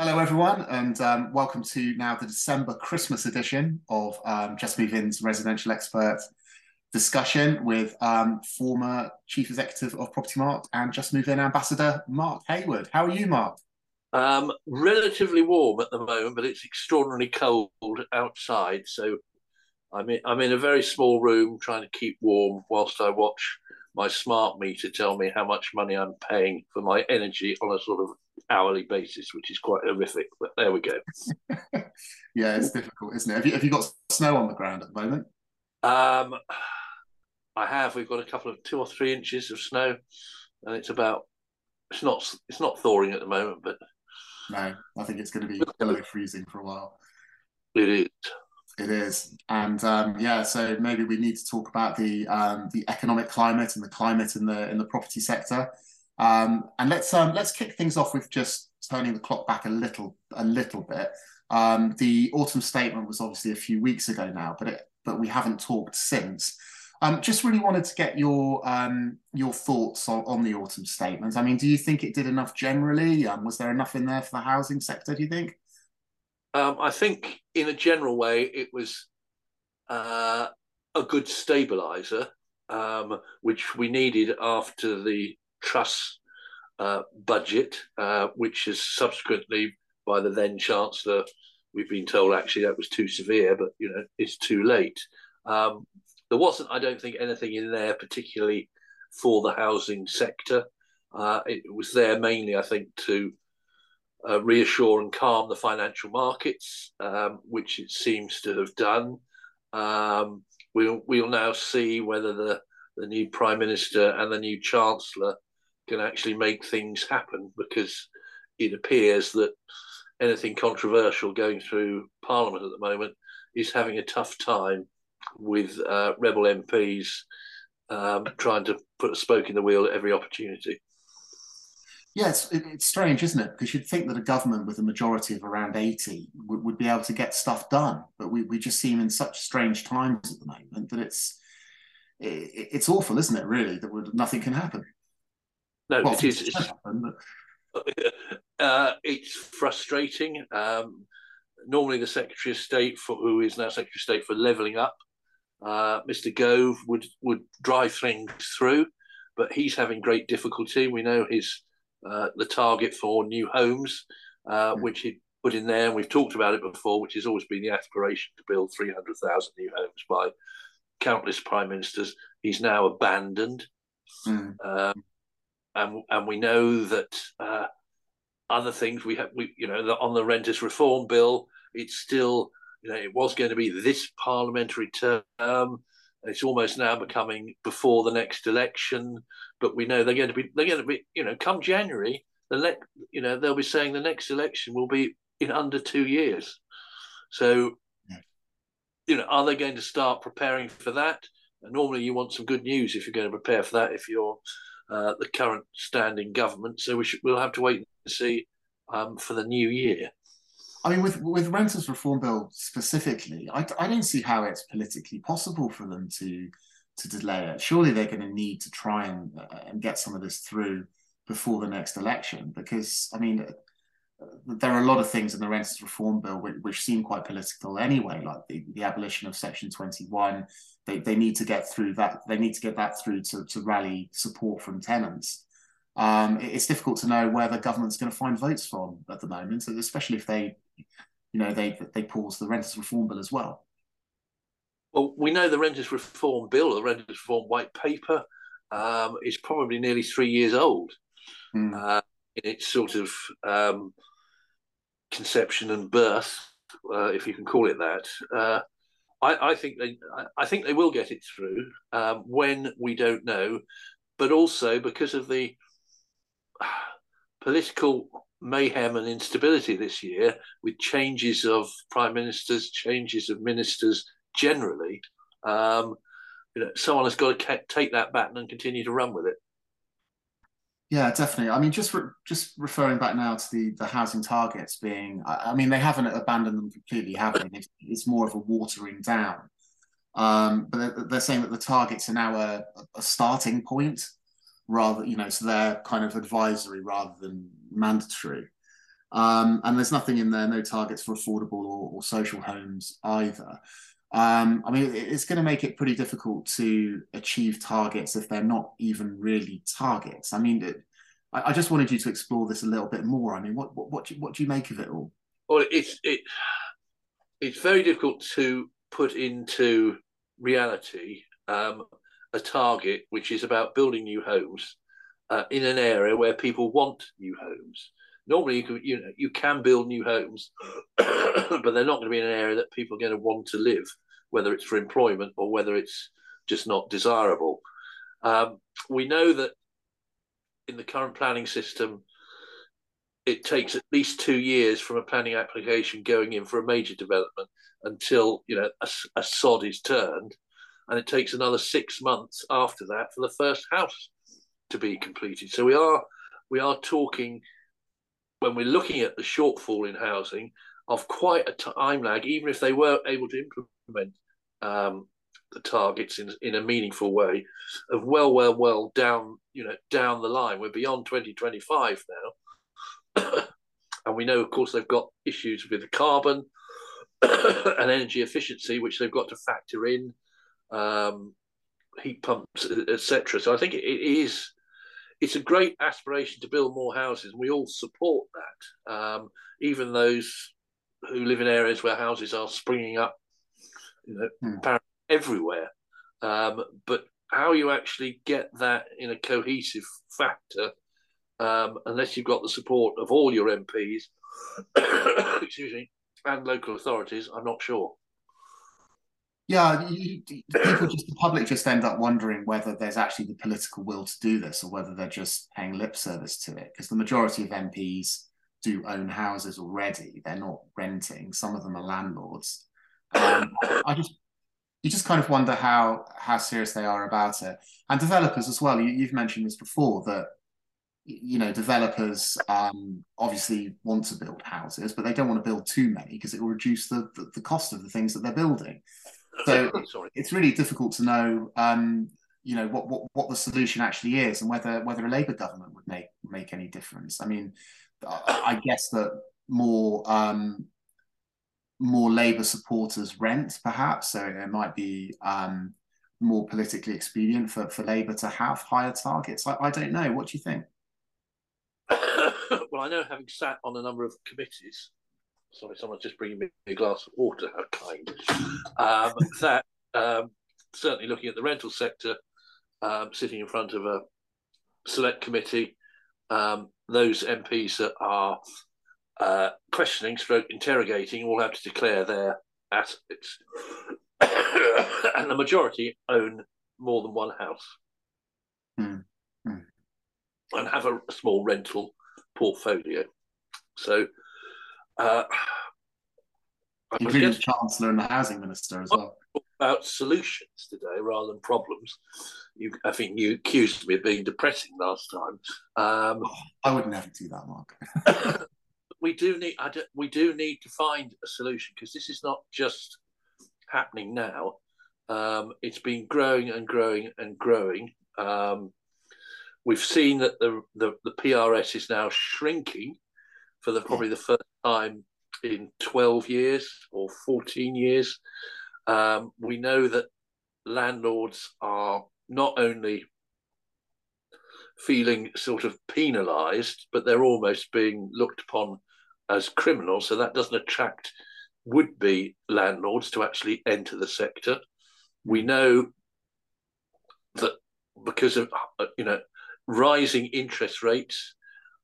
Hello, everyone, and um, welcome to now the December Christmas edition of um, Just Move In's residential expert discussion with um, former Chief Executive of Propertymark and Just Move In Ambassador Mark Hayward. How are you, Mark? Um, relatively warm at the moment, but it's extraordinarily cold outside. So I'm in, I'm in a very small room trying to keep warm whilst I watch my smart meter tell me how much money I'm paying for my energy on a sort of hourly basis, which is quite horrific. But there we go. yeah, it's difficult, isn't it? Have you, have you got snow on the ground at the moment? Um, I have. We've got a couple of two or three inches of snow, and it's about. It's not. It's not thawing at the moment, but no, I think it's going to be below freezing for a while. It is. It is, and um, yeah, so maybe we need to talk about the um, the economic climate and the climate in the in the property sector. Um, and let's um, let's kick things off with just turning the clock back a little a little bit. Um, the autumn statement was obviously a few weeks ago now, but it, but we haven't talked since. Um, just really wanted to get your um, your thoughts on, on, the autumn statement. I mean, do you think it did enough generally? Um, was there enough in there for the housing sector? Do you think? I think, in a general way, it was uh, a good stabilizer, which we needed after the Truss uh, budget, uh, which is subsequently by the then Chancellor, we've been told actually that was too severe, but you know it's too late. Um, there wasn't, I don't think, anything in there particularly for the housing sector. Uh, it was there mainly, I think, to uh, reassure and calm the financial markets, um, which it seems to have done. Um, we'll we'll now see whether the the new prime minister and the new chancellor can actually make things happen because it appears that anything controversial going through Parliament at the moment is having a tough time with uh, rebel MPs um, trying to put a spoke in the wheel at every opportunity. Yeah, it's, it's strange, isn't it? Because you'd think that a government with a majority of around 80 would, would be able to get stuff done. But we, we just seem in such strange times at the moment that it's it, it's awful, isn't it, really, that nothing can happen. No, well, it is. It's, uh, it's frustrating. Um, normally, the Secretary of State, for who is now Secretary of State for Levelling Up, uh, Mr. Gove would would drive things through, but he's having great difficulty. We know his uh, the target for new homes, uh, mm. which he put in there, and we've talked about it before, which has always been the aspiration to build three hundred thousand new homes by countless prime ministers. He's now abandoned. Mm. Um, and and we know that uh, other things we have we you know on the renters reform bill it's still you know it was going to be this parliamentary term. It's almost now becoming before the next election. But we know they're going to be they're going to be you know come January the le- you know they'll be saying the next election will be in under two years. So you know are they going to start preparing for that? And normally you want some good news if you're going to prepare for that if you're uh, the current standing government. So we should, we'll have to wait and see um, for the new year. I mean, with with renters reform bill specifically, I, I don't see how it's politically possible for them to to delay it. Surely they're going to need to try and uh, and get some of this through before the next election, because I mean, there are a lot of things in the renters reform bill which, which seem quite political anyway, like the, the abolition of Section Twenty One, they, they need to get through that. They need to get that through to, to rally support from tenants. Um, it's difficult to know where the government's going to find votes from at the moment, especially if they, you know, they they pause the renters reform bill as well. Well, we know the renters reform bill, the renters reform white paper, um, is probably nearly three years old. Mm. Uh, its sort of um, conception and birth, uh, if you can call it that. Uh, I, I, think they, I think they will get it through. Um, when we don't know, but also because of the political mayhem and instability this year, with changes of prime ministers, changes of ministers generally, um, you know, someone has got to take that baton and continue to run with it. Yeah, definitely. I mean, just re- just referring back now to the the housing targets being, I, I mean, they haven't abandoned them completely, have they? It's, it's more of a watering down. Um, but they're, they're, saying that the targets are now a, a, starting point, rather, you know, so they're kind of advisory rather than mandatory. Um, and there's nothing in there, no targets for affordable or, or social homes either. Um, I mean, it's going to make it pretty difficult to achieve targets if they're not even really targets. I mean, it, I, I, just wanted you to explore this a little bit more. I mean, what what what do you, what do you make of it all? Well, it's it it's very difficult to put into reality um, a target which is about building new homes uh, in an area where people want new homes. Normally, you can you know you can build new homes, but they're not going to be in an area that people are going to want to live, whether it's for employment or whether it's just not desirable. Um, we know that in the current planning system, it takes at least two years from a planning application going in for a major development until you know a, a sod is turned, and it takes another six months after that for the first house to be completed. So we are we are talking when we're looking at the shortfall in housing of quite a time lag, even if they were able to implement um, the targets in in a meaningful way, of well, well, well down you know down the line. We're beyond 2025 now, and we know, of course, they've got issues with the carbon and energy efficiency, which they've got to factor in, um, heat pumps, etc. So I think it, it is it's a great aspiration to build more houses, and we all support that. Um, even those who live in areas where houses are springing up, you know, hmm. everywhere. Um, but how you actually get that in a cohesive factor, um, unless you've got the support of all your MPs, excuse me, and local authorities, I'm not sure. Yeah, you, people just the public just end up wondering whether there's actually the political will to do this, or whether they're just paying lip service to it. Because the majority of MPs do own houses already; they're not renting. Some of them are landlords. Um, I just you just kind of wonder how how serious they are about it, and developers as well. You, you've mentioned this before that you know developers um, obviously want to build houses, but they don't want to build too many because it will reduce the, the, the cost of the things that they're building. So it's really difficult to know, um, you know, what, what what the solution actually is, and whether whether a Labour government would make make any difference. I mean, I guess that more um, more Labour supporters rent, perhaps, so it might be um, more politically expedient for, for Labour to have higher targets. I, I don't know. What do you think? well, I know having sat on a number of committees sorry, someone's just bringing me a glass of water. How kind. Um, that um, certainly looking at the rental sector, um, sitting in front of a select committee, um, those MPs that are uh, questioning, stroke interrogating, will have to declare their assets, and the majority own more than one house. Hmm. Hmm. And have a, a small rental portfolio. So uh, Including the Chancellor and the Housing Minister as well. About solutions today rather than problems. You, I think you accused me of being depressing last time. Um, oh, I would never do that, Mark. we do need. Do, we do need to find a solution because this is not just happening now. Um, it's been growing and growing and growing. Um, we've seen that the, the, the PRS is now shrinking for the probably the first time in 12 years or 14 years. Um, we know that landlords are not only feeling sort of penalised, but they're almost being looked upon as criminals. So that doesn't attract would be landlords to actually enter the sector. We know that because of you know rising interest rates,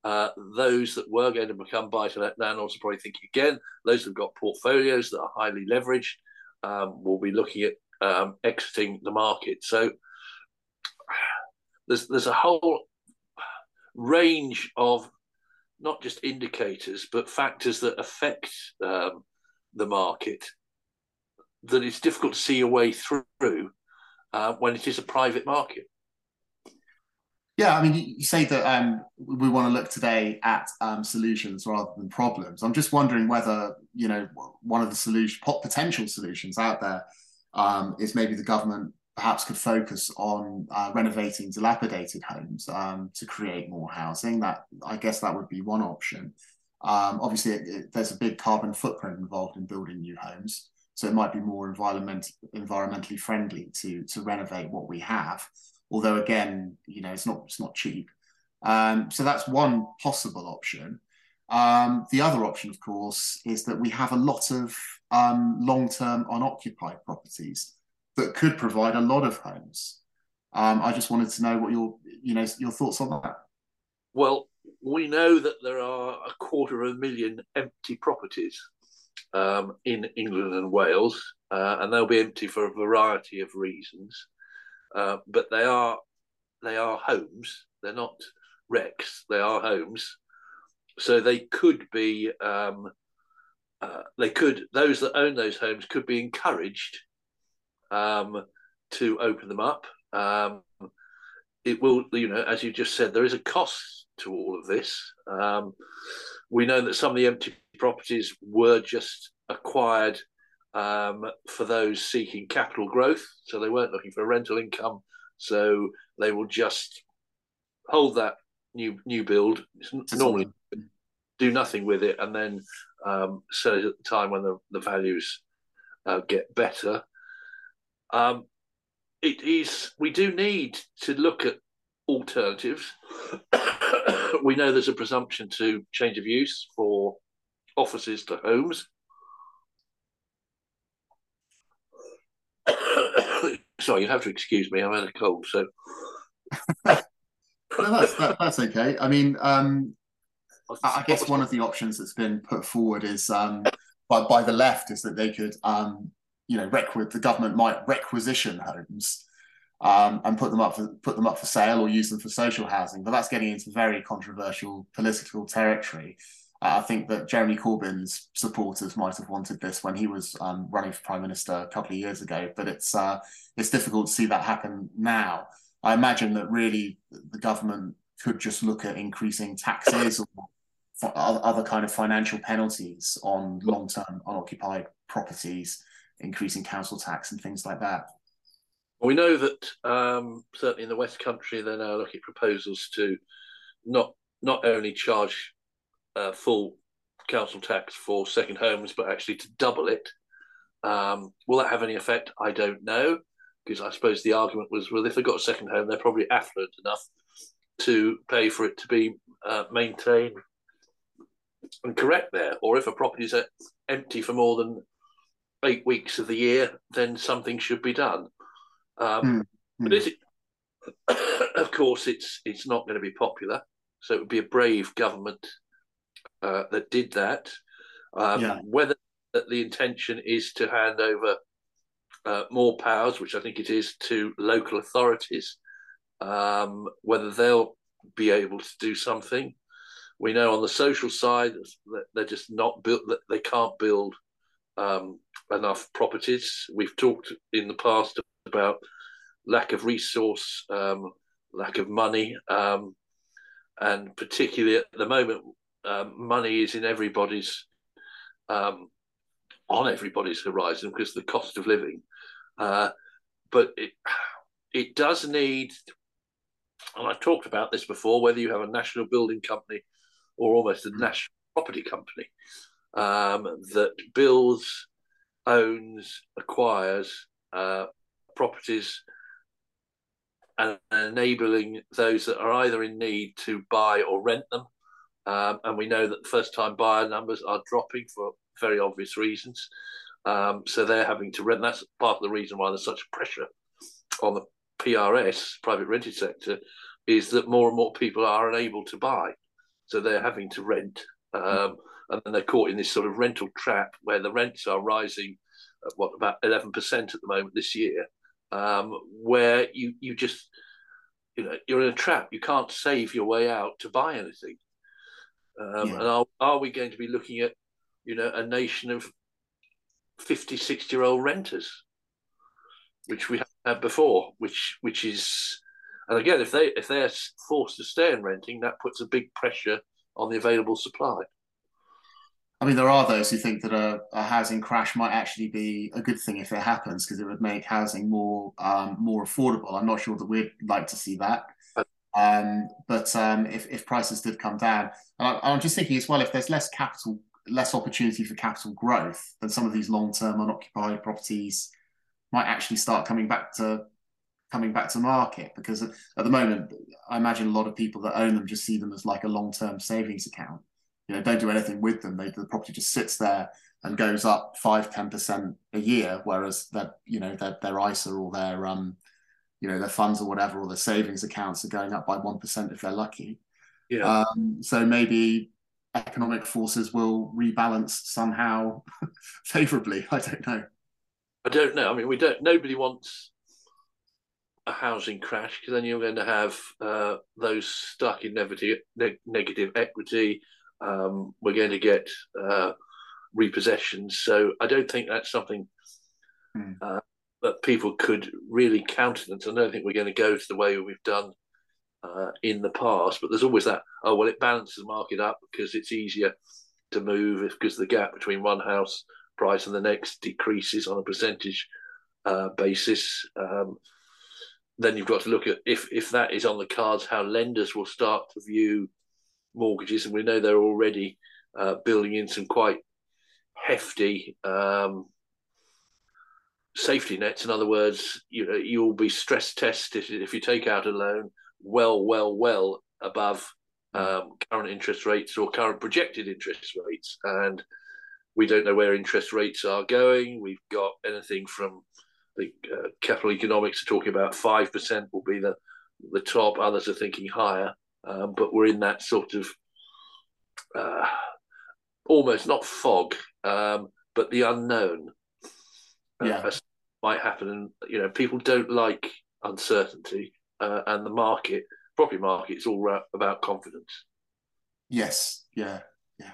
uh, those that were going to become buy-to-let landlords are probably thinking again. Those who've got portfolios that are highly leveraged um, will be looking at um, exiting the market. So there's there's a whole range of not just indicators but factors that affect um, the market that it's difficult to see a way through uh, when it is a private market. Yeah, I mean, you say that um, we want to look today at um, solutions rather than problems. I'm just wondering whether you know one of the solution potential solutions out there um, is maybe the government perhaps could focus on uh, renovating dilapidated homes um, to create more housing. That I guess that would be one option. Um, obviously, it, it, there's a big carbon footprint involved in building new homes, so it might be more environment, environmentally friendly to to renovate what we have. Although again, you know, it's not it's not cheap. Um, so that's one possible option. Um, the other option, of course, is that we have a lot of um, long-term unoccupied properties that could provide a lot of homes. Um, I just wanted to know what your, you know, your thoughts on that. Well, we know that there are a quarter of a million empty properties um, in England and Wales, uh, and they'll be empty for a variety of reasons. Uh, but they are they are homes. They're not wrecks. They are homes, so they could be. Um, uh, they could those that own those homes could be encouraged um, to open them up. Um, it will, you know, as you just said, there is a cost to all of this. Um, we know that some of the empty properties were just acquired um, for those seeking capital growth, so they weren't looking for rental income. So they will just hold that new new build. Normally do nothing with it, and then um, sell it at the time when the, the values uh, get better. Um, it is we do need to look at alternatives. we know there's a presumption to change of use for offices to homes. Sorry, you have to excuse me. I'm had a cold, so. no, that's that, that's okay. I mean, um, I guess one of the options that's been put forward is um, by by the left is that they could, um, you know, requ- the government might requisition homes um, and put them up for put them up for sale or use them for social housing. But that's getting into very controversial political territory. Uh, I think that Jeremy Corbyn's supporters might have wanted this when he was um, running for prime minister a couple of years ago, but it's uh, it's difficult to see that happen now. I imagine that really the government could just look at increasing taxes or other kind of financial penalties on long-term unoccupied properties, increasing council tax and things like that. We know that um, certainly in the West Country, they're now looking at proposals to not not only charge uh, full council tax for second homes, but actually to double it. Um, will that have any effect? I don't know, because I suppose the argument was, well, if they've got a second home, they're probably affluent enough to pay for it to be uh, maintained and correct there. Or if a property is empty for more than eight weeks of the year, then something should be done. Um, mm. But is it? of course, it's it's not going to be popular. So it would be a brave government uh, that did that. Um, yeah. Whether the intention is to hand over uh, more powers, which I think it is, to local authorities, um, whether they'll be able to do something. We know on the social side that they're just not built; that they can't build um, enough properties. We've talked in the past about lack of resource, um, lack of money, um, and particularly at the moment, um, money is in everybody's um, on everybody's horizon because of the cost of living. Uh, but it it does need, and I've talked about this before, whether you have a national building company or almost a national property company um, that builds, owns, acquires uh, properties and enabling those that are either in need to buy or rent them. Um, and we know that first time buyer numbers are dropping for very obvious reasons. Um, so they're having to rent. That's part of the reason why there's such pressure on the PRS, private rented sector, is that more and more people are unable to buy. So they're having to rent. Um, and then they're caught in this sort of rental trap where the rents are rising at what about 11% at the moment this year um, where you you just you know you're in a trap. You can't save your way out to buy anything. Um, yeah. And are, are we going to be looking at you know a nation of 50, 60 year old renters, which we haven't had before, which which is and again if they if they're forced to stay in renting, that puts a big pressure on the available supply. I mean, there are those who think that a, a, housing crash might actually be a good thing if it happens because it would make housing more um, more affordable. I'm not sure that we'd like to see that. Um, but um, if, if prices did come down, I, am just thinking as well, if there's less capital, less opportunity for capital growth, then some of these long-term unoccupied properties might actually start coming back to coming back to market because at the moment, I imagine a lot of people that own them just see them as like a long-term savings account. You know, don't do anything with them. They, the property just sits there and goes up five, ten percent a year, whereas their, you know, their, their ISA or their um, you know, their funds or whatever, or their savings accounts are going up by 1% if they're lucky. Yeah. Um, so maybe economic forces will rebalance somehow favorably. I don't know. I don't know. I mean, we don't, nobody wants a housing crash because then you're going to have uh, those stuck in negative, negative equity. Um, we're going to get uh, repossessions. So I don't think that's something hmm. uh, that people could really countenance. I don't think we're going to go to the way we've done uh, in the past, but there's always that. Oh well, it balances the market up because it's easier to move because the gap between one house price and the next decreases on a percentage uh, basis. Um, then you've got to look at if if that is on the cards, how lenders will start to view mortgages, and we know they're already uh, building in some quite hefty um, safety nets. In other words, you know, you'll be stress tested if you take out a loan well, well, well above um, current interest rates or current projected interest rates. And we don't know where interest rates are going. We've got anything from the uh, capital economics are talking about 5% will be the, the top. Others are thinking higher. Um, but we're in that sort of uh, almost not fog, um, but the unknown yeah. Uh, might happen. And you know, people don't like uncertainty, uh, and the market, property market, is all about confidence. Yes, yeah, yeah.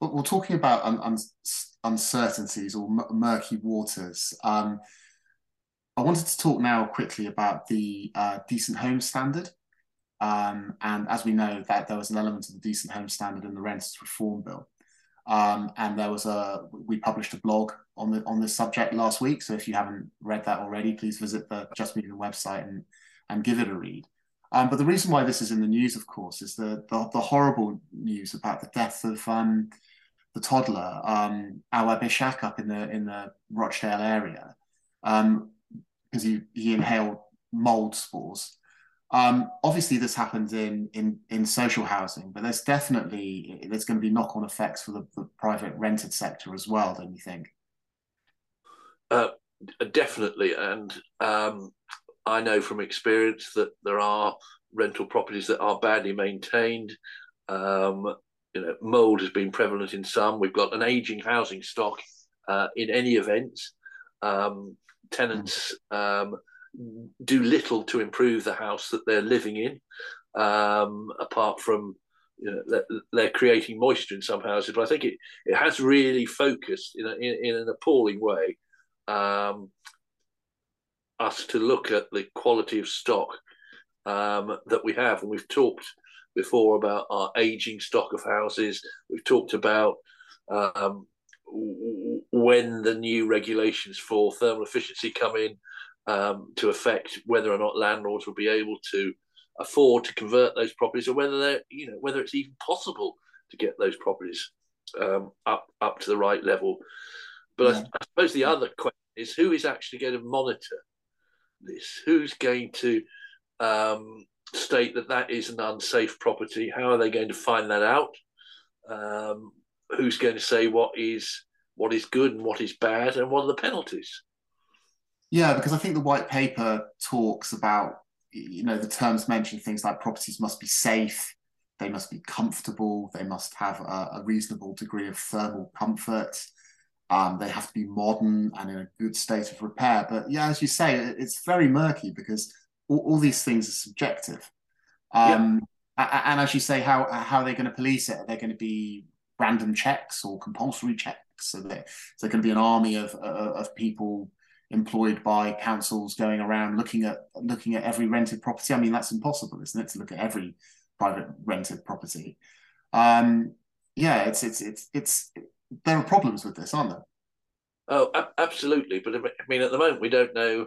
Well, we're talking about un- un- uncertainties or m- murky waters. Um, I wanted to talk now quickly about the uh, decent home standard. Um, and as we know, that there was an element of the decent home standard in the Renters Reform Bill. Um, and there was a we published a blog on the on this subject last week. So if you haven't read that already, please visit the Just Move In website and and give it a read. Um, but the reason why this is in the news, of course, is the the, the horrible news about the death of um, the toddler um, Awaab Ishak up in the in the Rochdale area because um, he he inhaled mold spores. Um, obviously, this happens in, in in social housing, but there's definitely there's going to be knock on effects for the, the private rented sector as well. Don't you think? Uh, definitely, and um, I know from experience that there are rental properties that are badly maintained. Um, you know, mold has been prevalent in some. We've got an aging housing stock uh, in any event. Um, tenants um, do little to improve the house that they're living in, um, apart from you know, they're creating moisture in some houses. But I think it, it has really focused in, a, in, in an appalling way um, us to look at the quality of stock um, that we have. And we've talked before about our aging stock of houses. We've talked about um, when the new regulations for thermal efficiency come in um, to affect whether or not landlords will be able to afford to convert those properties, or whether they're you know whether it's even possible to get those properties um, up up to the right level. But yeah. I, I, suppose the other question is who is actually going to monitor this? Who's going to um, state that that is an unsafe property? How are they going to find that out? Um, who's going to say what is what is good and what is bad, and what are the penalties? Yeah, because I think the white paper talks about, you know, the terms mention things like properties must be safe, they must be comfortable, they must have a, a reasonable degree of thermal comfort, um, they have to be modern and in a good state of repair. But yeah, as you say, it's very murky because all, all these things are subjective. Um, yeah. And as you say, how how are they going to police it? Are they going to be random checks or compulsory checks? So there, is there going to be an army of of people employed by councils going around looking at looking at every rented property. I mean, that's impossible, isn't it, to look at every private rented property? Um, yeah, it's it's it's it's there are problems with this, aren't there? Oh, absolutely. But I mean, at the moment, we don't know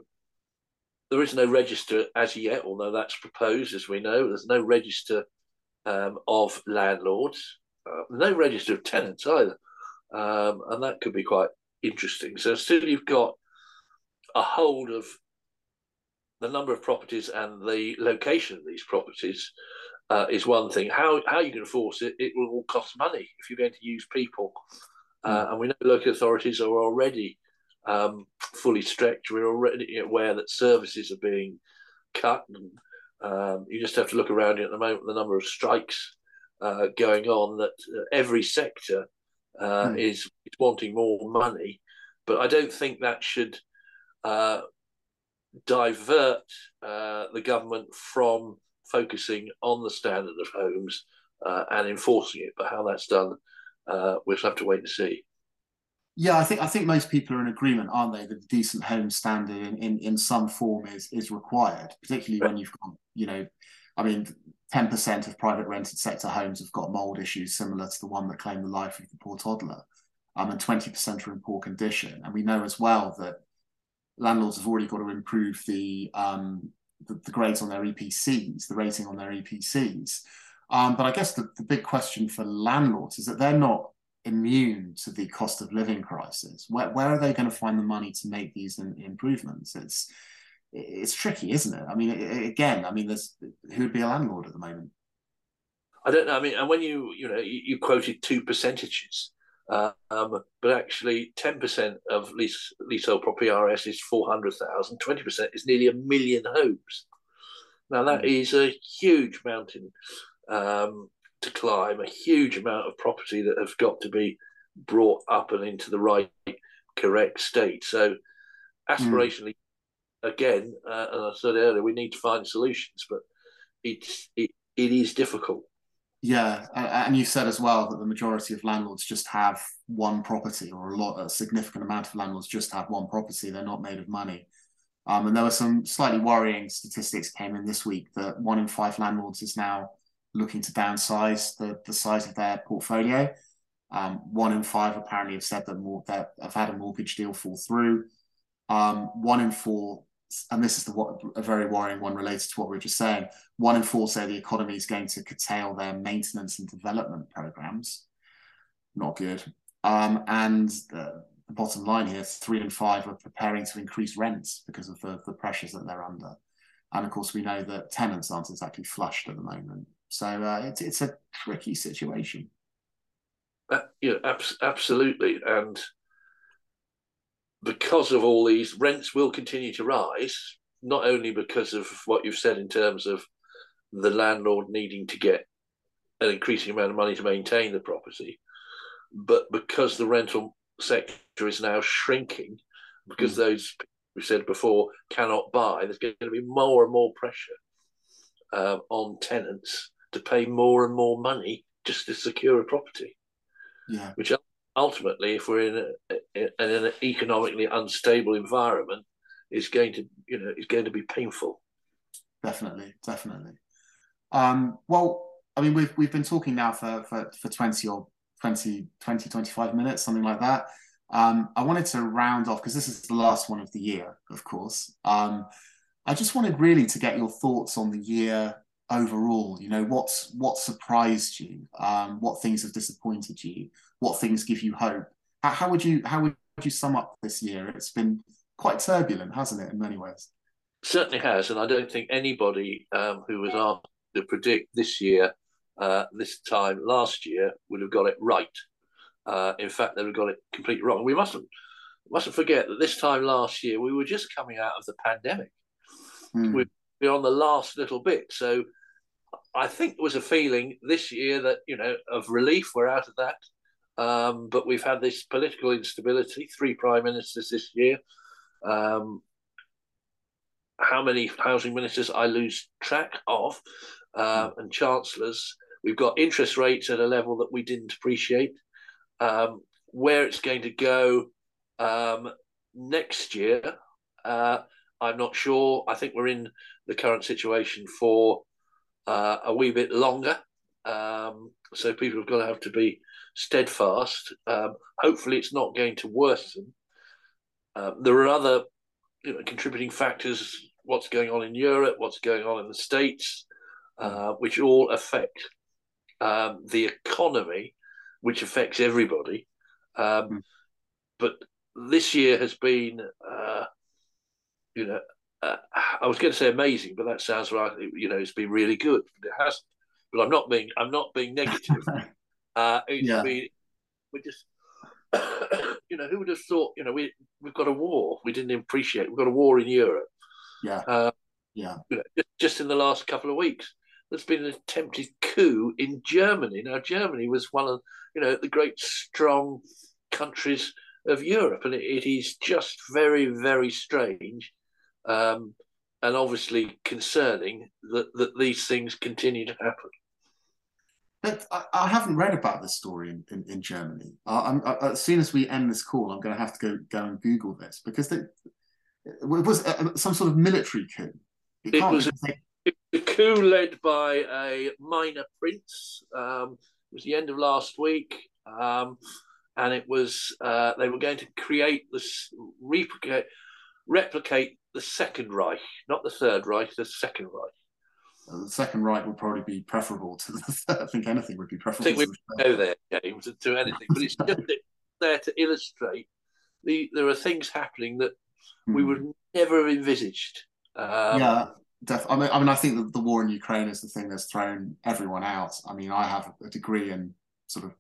there is no register as yet, although that's proposed, as we know. There's no register um, of landlords, uh, no register of tenants either, um, and that could be quite interesting. So still, you've got a hold of the number of properties and the location of these properties uh, is one thing. How how you can enforce it, it will all cost money if you're going to use people. Uh, hmm. and we know local authorities are already um, fully stretched. We're already aware that services are being cut, and um, you just have to look around you at the moment. The number of strikes uh, going on that uh, every sector uh, mm. is, is wanting more money, but I don't think that should uh, divert uh, the government from focusing on the standard of homes uh, and enforcing it. But how that's done, we'll have to wait and see. Yeah, I think I think most people are in agreement, aren't they, that a decent home standard in, in, in some form is is required, particularly when you've got, you know, I mean, 10% of private rented sector homes have got mold issues similar to the one that claimed the life of the poor toddler. Um, and 20% are in poor condition. And we know as well that landlords have already got to improve the um, the, the, grades on their EPCs, the rating on their EPCs. Um, but I guess the, the big question for landlords is that they're not immune to the cost of living crisis. Where, where are they going to find the money to make these in, improvements? It's it's tricky, isn't it? I mean, it, again, I mean, there's who would be a landlord at the moment? I don't know. I mean, and when you you know you, you quoted two percentages, um, but actually ten percent of lease leasehold property RS is four hundred thousand. Twenty percent is nearly a million homes. Now that mm. is a huge mountain um, to climb, a huge amount of property that have got to be brought up and into the right, correct state. So, aspirationally, mm. again, uh, as I said earlier, we need to find solutions, but it's it, it is difficult. Yeah, and you said as well that the majority of landlords just have one property, or a lot, a significant amount of landlords just have one property. They're not made of money. Um, and there were some slightly worrying statistics came in this week that one in five landlords is now looking to downsize the, the size of their portfolio. Um, one in five apparently have said that more that have had a mortgage deal fall through. Um, one in four, and this is the a very worrying one related to what we were just saying. One in four say the economy is going to curtail their maintenance and development programs. Not good. Um, and the, the bottom line here, three in five are preparing to increase rents because of the, the pressures that they're under. And of course, we know that tenants aren't exactly flushed at the moment. So uh, it's it's a tricky situation. Uh, yeah, ab- absolutely, and because of all these, rents will continue to rise. Not only because of what you've said in terms of the landlord needing to get an increasing amount of money to maintain the property, but because the rental sector is now shrinking, because mm. those we said before cannot buy, there's going to be more and more pressure uh, on tenants to pay more and more money just to secure a property. Yeah. Which ultimately, if we're in, a, in an economically unstable environment, is going to you know is going to be painful. Definitely, definitely. Um, well, I mean, we've we've been talking now for for, for twenty or 20, 20, 25 minutes, something like that. Um, I wanted to round off because this is the last one of the year, of course. Um, I just wanted really to get your thoughts on the year overall you know what's what surprised you? Um, what things have disappointed you? What things give you hope? How, how, would you how would you sum up this year? It's been quite turbulent hasn't it in many ways? Certainly has and i don't think anybody um, who was asked to predict this year uh, this time last year would have got it right. Uh, in fact they would have got it completely wrong. We mustn't mustn't forget that this time last year we were just coming out of the pandemic. Mm. we we're on the last little bit. So I think there was a feeling this year that you know of relief. We're out of that, um, but we've had this political instability. Three prime ministers this year. Um, how many housing ministers I lose track of, uh, and chancellors. We've got interest rates at a level that we didn't appreciate. Um, where it's going to go um, next year, uh, I'm not sure. I think we're in the current situation for uh, a wee bit longer. Um, so people have got to have to be steadfast. Um, hopefully, it's not going to worsen. Um, there are other you know, contributing factors what's going on in Europe, what's going on in the States, uh, which all affect um, the economy, which affects everybody. Um, mm. But this year has been, uh, you know, uh, I was going to say amazing, but that sounds right. You know, it's been really good. It has, but I'm not being I'm not being negative. uh, it's yeah. been we just you know who would have thought you know we we've got a war we didn't appreciate we've got a war in Europe. Yeah. Uh, yeah. You know, just, just in the last couple of weeks, there's been an attempted coup in Germany. Now Germany was one of you know the great strong countries of Europe, and it, it is just very very strange um, and obviously concerning that, that these things continue to happen. But I, I haven't read about this story in, in, in Germany. I, I, as soon as we end this call, I'm going to have to go go and Google this because they, it was a, some sort of military coup. It, it was a, a, coup led by a minor prince. Um, it was the end of last week. Um, and it was uh, they were going to create this replicate replicate the Second Reich, not the Third Reich, the Second Reich. Uh, the Second Reich would probably be preferable to the Third. I think anything would be preferable. I think we go there, James, to anything, but it's just there to illustrate the there are things happening that hmm. we would never have envisaged. Um, yeah, def- I mean, I mean, I think that the war in Ukraine is the thing that's thrown everyone out. I mean, I have a degree in sort of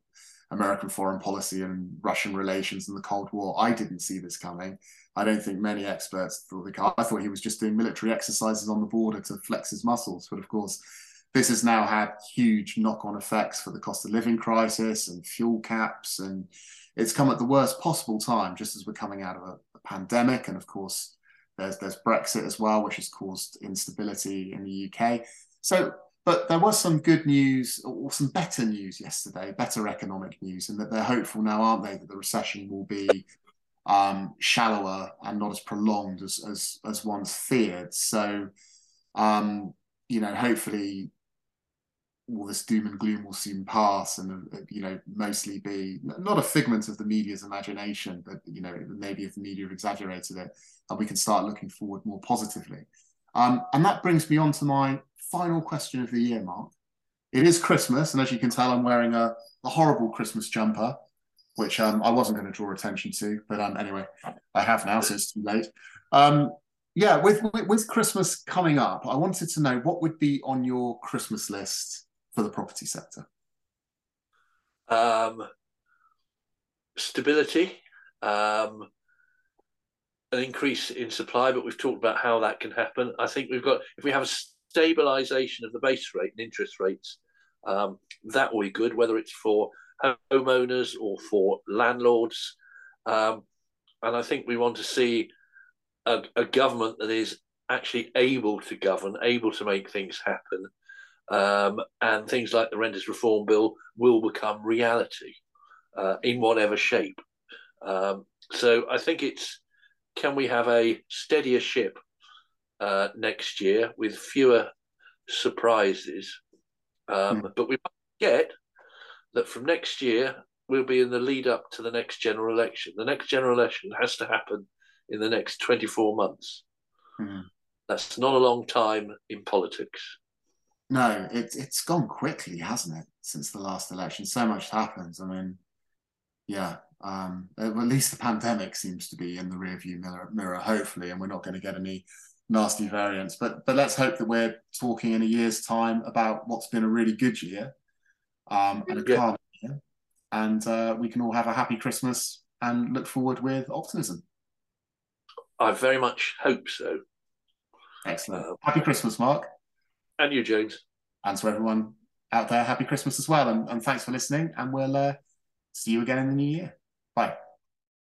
American foreign policy and Russian relations and the Cold War. I didn't see this coming. I don't think many experts thought the I thought he was just doing military exercises on the border to flex his muscles. But of course, this has now had huge knock-on effects for the cost of living crisis and fuel caps, and it's come at the worst possible time, just as we're coming out of a, a pandemic. And of course, there's there's Brexit as well, which has caused instability in the UK. So but there was some good news or some better news yesterday, better economic news, and that they're hopeful now, aren't they, that the recession will be um, shallower and not as prolonged as as, as once feared. So, um, you know, hopefully, all this doom and gloom will soon pass, and uh, you know, mostly be not a figment of the media's imagination, but you know, maybe if the media have exaggerated it, and we can start looking forward more positively. Um, and that brings me on to my final question of the year, Mark. It is Christmas, and as you can tell, I'm wearing a, a horrible Christmas jumper, which um, I wasn't going to draw attention to, but um, anyway, I have now, so it's too late. Um, yeah, with, with, with Christmas coming up, I wanted to know what would be on your Christmas list for the property sector. Um, stability, um, an increase in supply, but we've talked about how that can happen. I think we've got if we have a stabilization of the base rate and interest rates, um, that will be good, whether it's for homeowners or for landlords. Um, and I think we want to see a, a, government that is actually able to govern, able to make things happen. Um, and things like the Renters Reform Bill will become reality uh, in whatever shape. Um, so I think it's can we have a steadier ship uh, next year with fewer surprises. Um, mm. But we get that from next year, we'll be in the lead up to the next general election. The next general election has to happen in the next 24 months. Mm. That's not a long time in politics. No, it, it's gone quickly, hasn't it, since the last election? So much happens. I mean, yeah, um, at least the pandemic seems to be in the rearview mirror, mirror, hopefully, and we're not going to get any nasty variants. But but let's hope that we're talking in a year's time about what's been a really good year um, and a calm year, and uh, we can all have a happy Christmas and look forward with optimism. I very much hope so. Excellent. Uh, happy Christmas, Mark. And you, James. And to everyone out there, happy Christmas as well. And, and thanks for listening. And we'll uh, see you again in the new year. Bye.